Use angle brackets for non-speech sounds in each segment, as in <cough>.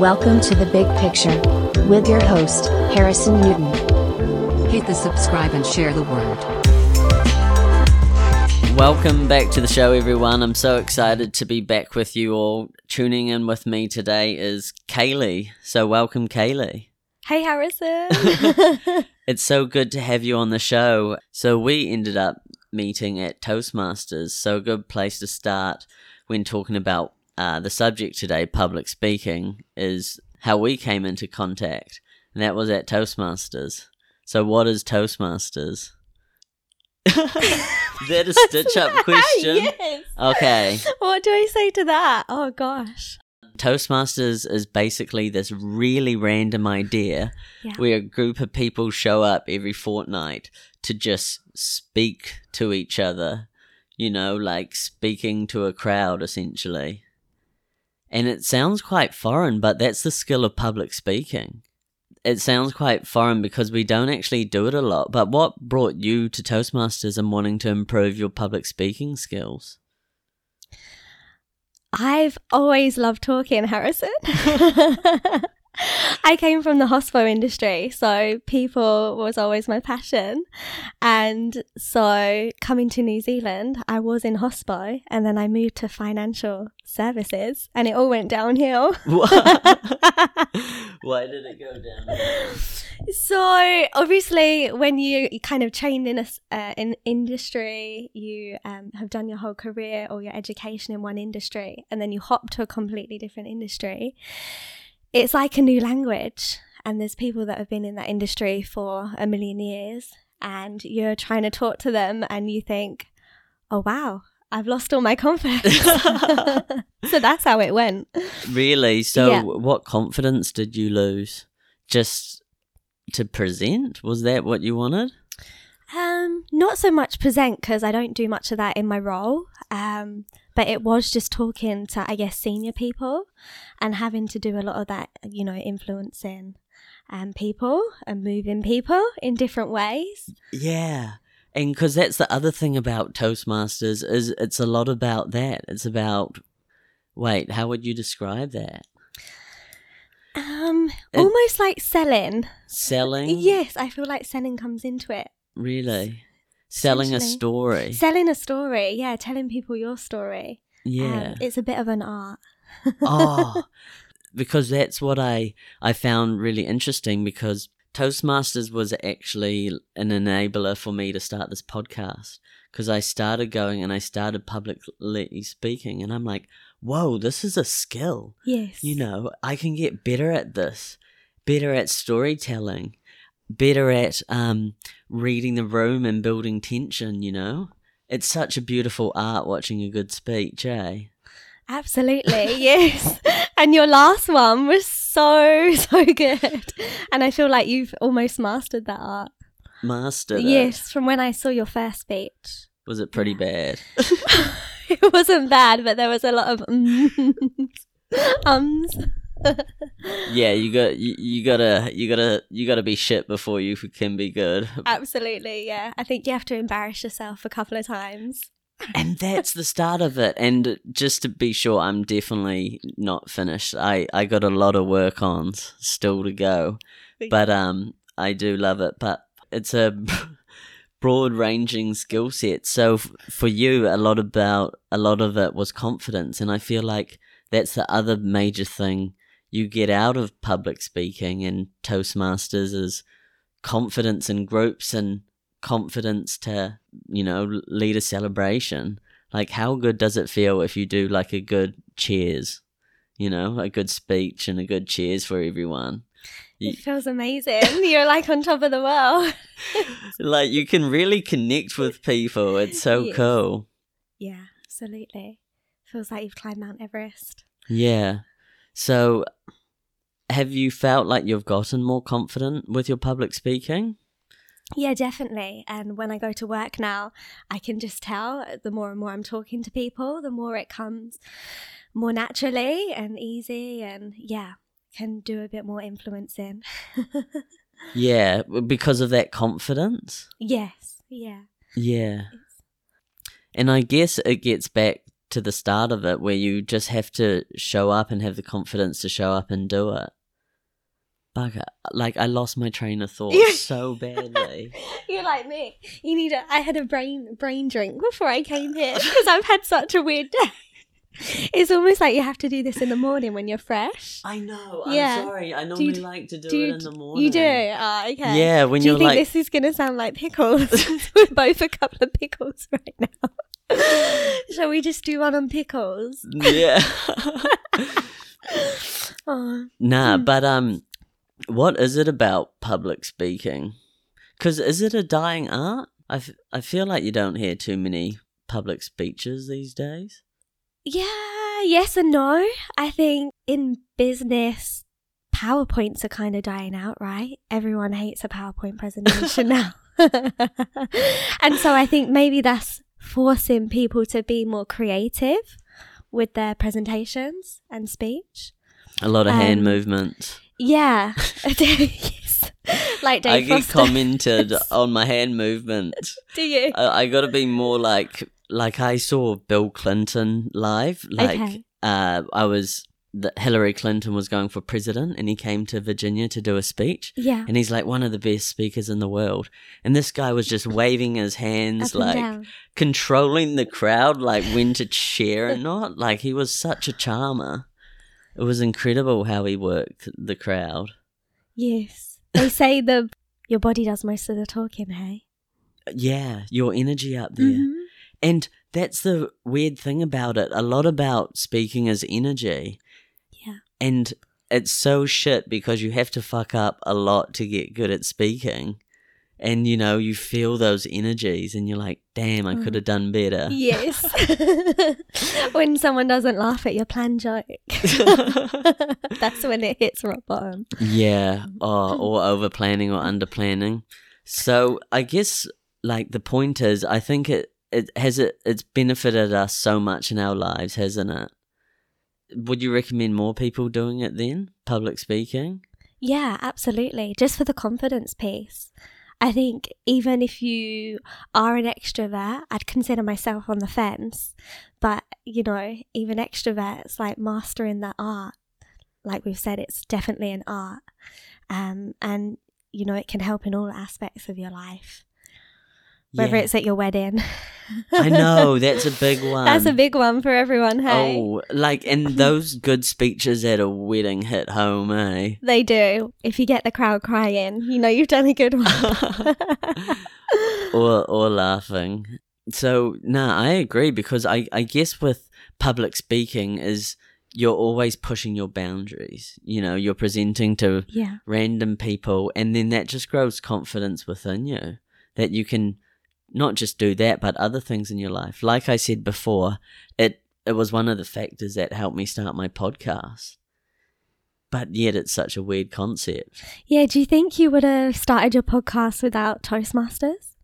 Welcome to the Big Picture with your host, Harrison Newton. Hit the subscribe and share the word. Welcome back to the show, everyone. I'm so excited to be back with you all. Tuning in with me today is Kayleigh. So, welcome, Kayleigh. Hey, Harrison. <laughs> It's so good to have you on the show. So, we ended up meeting at Toastmasters. So, a good place to start when talking about uh, the subject today, public speaking, is how we came into contact. And that was at Toastmasters. So, what is Toastmasters? <laughs> is that a stitch up question? yes. Okay. What do I say to that? Oh, gosh. Toastmasters is basically this really random idea Yeah. where a group of people show up every fortnight to just speak to each other, you know, like speaking to a crowd essentially. And it sounds quite foreign, but that's the skill of public speaking. It sounds quite foreign because we don't actually do it a lot. But what brought you to Toastmasters and wanting to improve your public speaking skills? I've always loved talking, Harrison. <laughs> <laughs> I came from the hospital industry, so people was always my passion. And so coming to New Zealand, I was in hospital and then I moved to financial services and it all went downhill. <laughs> <laughs> Why did it go down? So obviously, when you, kind of trained in a uh, in industry, you um, have done your whole career or your education in one industry, and then you hop to a completely different industry. It's like a new language, and there's people that have been in that industry for a million years, and you're trying to talk to them, and you think, "Oh wow, I've lost all my confidence." <laughs> so that's how it went. Really? So, Yeah. what confidence did you lose? Just to present? Was that what you wanted? Um, not so much present because I don't do much of that in my role. Um, but it was just talking to, I guess, senior people and having to do a lot of that, you know, influencing um, people and moving people in different ways. Yeah. And because that's the other thing about Toastmasters is it's a lot about that. It's about, wait, how would you describe that? Um, It- almost like selling. Selling? Yes, I feel like selling comes into it. Really? Selling a story? Selling a story, yeah, telling people your story. Um, Yeah. it's a bit of an art. oh, <laughs> because that's what I I found really interesting because Toastmasters was actually an enabler for me to start this podcast because I started going and I started publicly speaking and I'm like, whoa, this is a skill. Yes. You know, I can get better at this, better at storytelling, better at um, reading the room and building tension. You know, it's such a beautiful art watching a good speech, eh? Absolutely, yes. <laughs> And your last one was so, <laughs> so good. And I feel like you've almost mastered that art. Mastered it. Yes, from when I saw your first speech. Was it pretty bad? <laughs> It wasn't bad, but there was a lot of ums. ums. Yeah, you got you, you gotta you gotta you gotta be shit before you can be good. Absolutely, yeah. I think you have to embarrass yourself a couple of times. and that's the start of it. And just to be sure, I'm definitely not finished. I I got a lot of work on still to go, but um, I do love it. But it's a <laughs> broad ranging skill set. So f- for you, a lot about a lot of it was confidence, and I feel like that's the other major thing you get out of public speaking and Toastmasters is confidence in groups and confidence to you know lead a celebration like how good does it feel if you do like a good cheers you know a good speech and a good cheers for everyone It feels amazing. <laughs> You're like on top of the world. <laughs> like you can really connect with people it's so Yes. cool Yeah, absolutely. Feels like you've climbed Mount Everest. yeah so have you felt like you've gotten more confident with your public speaking Yeah, definitely. And when I go to work now, I can just tell the more and more I'm talking to people, the more it comes more naturally and easy. And yeah, can do a bit more influencing. <laughs> yeah because of that confidence yes, yeah. Yeah. And I guess it gets back to the start of it where you just have to show up and have the confidence to show up and do it. Bugger. Like, I lost my train of thought <laughs> so badly. You're like me. You need a. I had a brain brain drink before I came here because I've had such a weird day. <laughs> It's almost like you have to do this in the morning when you're fresh. I know. I'm Yeah. sorry. I normally you- like to do, do it in the morning. You do? Ah, okay. Yeah, when do you you're think like. this is going to sound like pickles? <laughs> We're both a couple of pickles right now. <laughs> Shall we just do one on pickles? yeah. <laughs> <laughs> Oh, Nah, Hmm. but um, what is it about public speaking? Because is it a dying art? I, f- I feel like you don't hear too many public speeches these days. yeah, yes and no. I think in business, PowerPoints are kind of dying out, right? Everyone hates a PowerPoint presentation now. and so I think maybe that's forcing people to be more creative with their presentations and speech. A lot of hand Um, movements. Yeah. <laughs> <laughs> yes. Like Dave I get Foster. commented <laughs> on my hand movement. Do you? I, I got to be more like like I saw Bill Clinton live. Like Okay. uh, I was that Hillary Clinton was going for president, and he came to Virginia to do a speech. Yeah. And he's like one of the best speakers in the world. And this guy was just waving his hands, Up like controlling the crowd, like <laughs> when to cheer and not. Like he was such a charmer. It was incredible how he worked the crowd. Yes. They say the your body does most of the talking, hey? Yeah, your energy up there. Mhm. And that's the weird thing about it. A lot about speaking is energy. And it's so shit because you have to fuck up a lot to get good at speaking. And you know, you feel those energies and you're like, damn, I could have mm. done better. Yes. <laughs> when someone doesn't laugh at your plan joke. <laughs> That's when it hits rock bottom. Yeah, <laughs> oh, or, or over planning or under planning. So I guess like the point is, I think it it has it it's benefited us so much in our lives, hasn't it? Would you recommend more people doing it then? Public speaking? Yeah, absolutely. Just for the confidence piece. I think even if you are an extrovert, I'd consider myself on the fence. But, you know, even extroverts, like mastering that art, like we've said, it's definitely an art. Um, and, you know, it can help in all aspects of your life, whether Yeah. it's at your wedding. <laughs> I <laughs> know that's a big one. That's a big one for everyone, hey? Oh, like and <laughs> those good speeches at a wedding hit home, eh? They do. If you get the crowd crying, you know you've done a good one. <laughs> or or laughing. So nah, I agree because I I guess with public speaking is you're always pushing your boundaries. You know, you're presenting to yeah. random people, and then that just grows confidence within you that you can not just do that, but other things in your life. Like I said before, it it was one of the factors that helped me start my podcast. But yet, it's such a weird concept. Yeah, do you think you would have started your podcast without Toastmasters?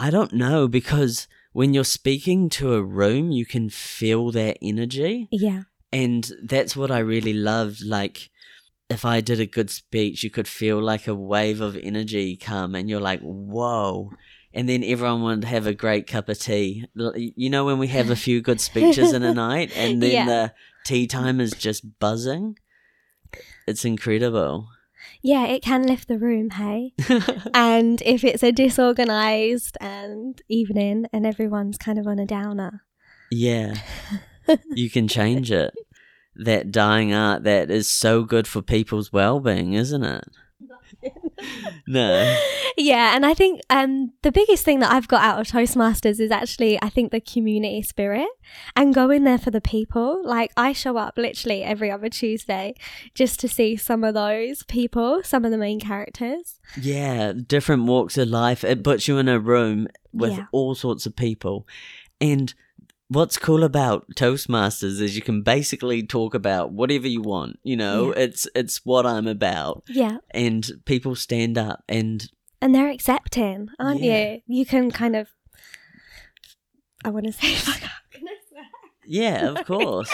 I don't know because when you're speaking to a room, you can feel that energy. Yeah. And that's what I really love. Like, if I did a good speech, you could feel like a wave of energy come, and you're like, whoa. And then everyone would have a great cup of tea. You know, when we have a few good speeches in a <laughs> night, and then Yeah. the tea time is just buzzing? It's incredible. Yeah, it can lift the room, hey? <laughs> and if it's a disorganized and evening and everyone's kind of on a downer. Yeah. <laughs> you can change it. That dying art that is so good for people's well being, isn't it? <laughs> no. Yeah, and I think um the biggest thing that I've got out of Toastmasters is actually I think the community spirit and going there for the people. Like I show up literally every other Tuesday just to see some of those people, some of the main characters. Yeah, different walks of life. It puts you in a room with Yeah. all sorts of people. And what's cool about Toastmasters is you can basically talk about whatever you want. You know, Yeah. it's it's what I'm about. Yeah. And people stand up and And they're accepting, aren't Yeah. you? You can kind of I want to say <laughs> fuck off. Can I swear? yeah, of <laughs> course.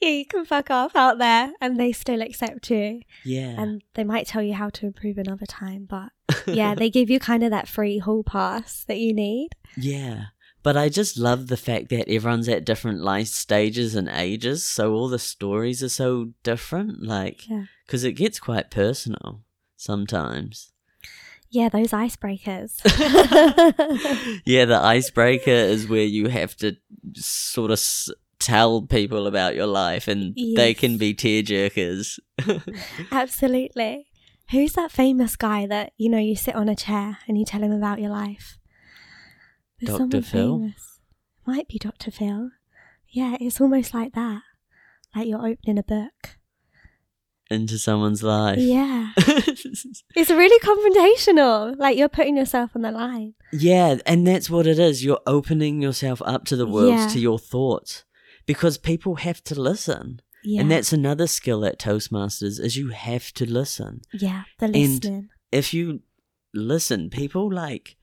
yeah, you can fuck off out there and they still accept you. Yeah. And they might tell you how to improve another time, but <laughs> yeah, they give you kind of that free hall pass that you need. Yeah. But I just love the fact that everyone's at different life stages and ages, so all the stories are so different. Like, Yeah. because it gets quite personal sometimes. Yeah, those icebreakers. <laughs> yeah, the icebreaker is where you have to sort of s- tell people about your life, and they can be tearjerkers. <laughs> Absolutely. Who's that famous guy that, you know, you sit on a chair and you tell him about your life? There's Dr. Phil? famous. Might be Dr. Phil. Yeah, it's almost like that. Like you're opening a book. into someone's life. Yeah. <laughs> It's really confrontational. Like you're putting yourself on the line. Yeah, and that's what it is. You're opening yourself up to the world, Yeah. to your thoughts, because people have to listen. Yeah. And that's another skill at Toastmasters is you have to listen. yeah, the listening. If you listen, people like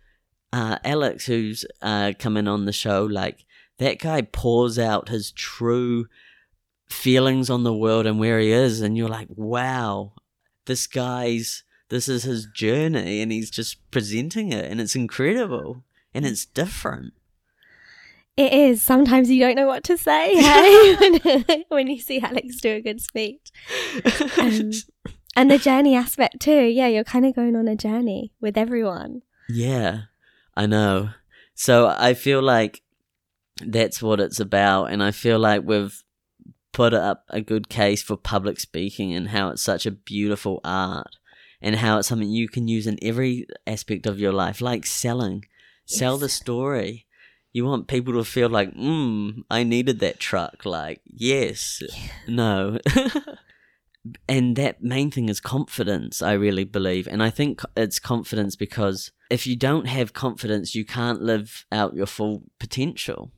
uh, Alex, who's uh, coming on the show, like that guy pours out his true feelings on the world and where he is, and you're like, wow, this guy's this is his journey, and he's just presenting it, and it's incredible, and it's different. It is. Sometimes you don't know what to say, <laughs> hey? <laughs> when, you see Alex do a good speech. Um, <laughs> and the journey aspect too. Yeah, you're kind of going on a journey with everyone. Yeah, I know. So I feel like that's what it's about, and I feel like we've put up a good case for public speaking and how it's such a beautiful art, and how it's something you can use in every aspect of your life, like selling. Sell the story. You want people to feel like, mm, I needed that truck. Like, yes, no. <laughs> and that main thing is confidence, I really believe. And I think it's confidence because if you don't have confidence, you can't live out your full potential.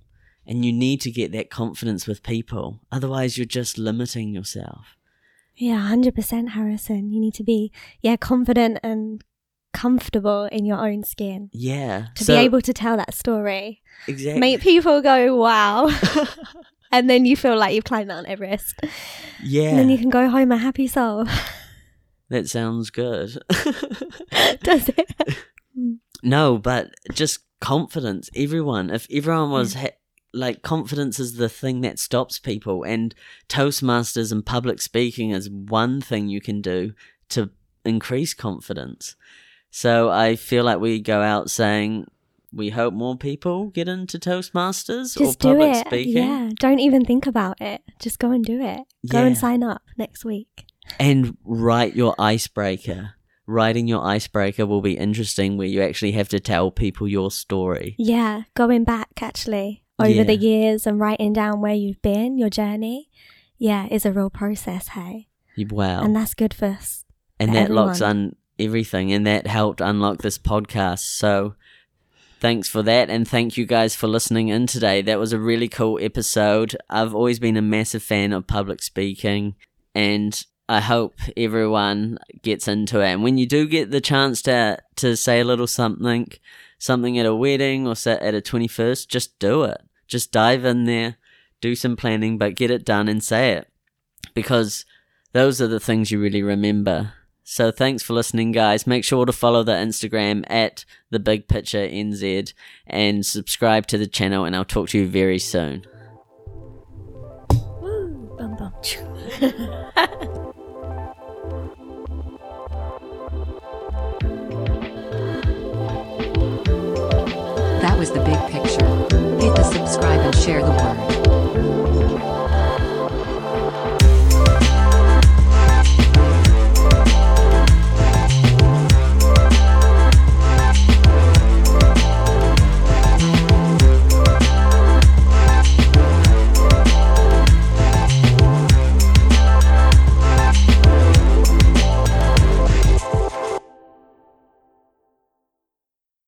And you need to get that confidence with people. Otherwise, you're just limiting yourself. Yeah, hundred percent, Harrison. You need to be yeah confident and comfortable in your own skin Yeah. to So- be able to tell that story, exactly. make people go wow, <laughs> and then you feel like you've climbed Mount Everest, yeah. and then you can go home a happy soul. <laughs> That sounds good. <laughs> Does it? No, but just confidence. Everyone, if everyone was mm. ha- like, confidence is the thing that stops people, and Toastmasters and public speaking is one thing you can do to increase confidence. So I feel like we go out saying we hope more people get into Toastmasters Just or do public it. speaking. Yeah, don't even think about it. Just go and do it. Go and sign up next week. And write your icebreaker. Writing your icebreaker will be interesting where you actually have to tell people your story. Yeah, going back actually over Yeah. the years and writing down where you've been, your journey. Yeah, is a real process. Hey, Wow. and that's good for us. and for that locks on everything and that helped unlock this podcast so thanks for that and thank you guys for listening in today that was a really cool episode i've always been a massive fan of public speaking and i hope everyone gets into it and when you do get the chance to to say a little something something at a wedding or say at a 21st just do it just dive in there do some planning but get it done and say it because those are the things you really remember. So thanks for listening, guys. Make sure to follow the Instagram at the Big Picture NZ and subscribe to the channel. And I'll talk to you very soon. Woo, bum, bum. <laughs> Was the big picture. Hit the subscribe and share the word.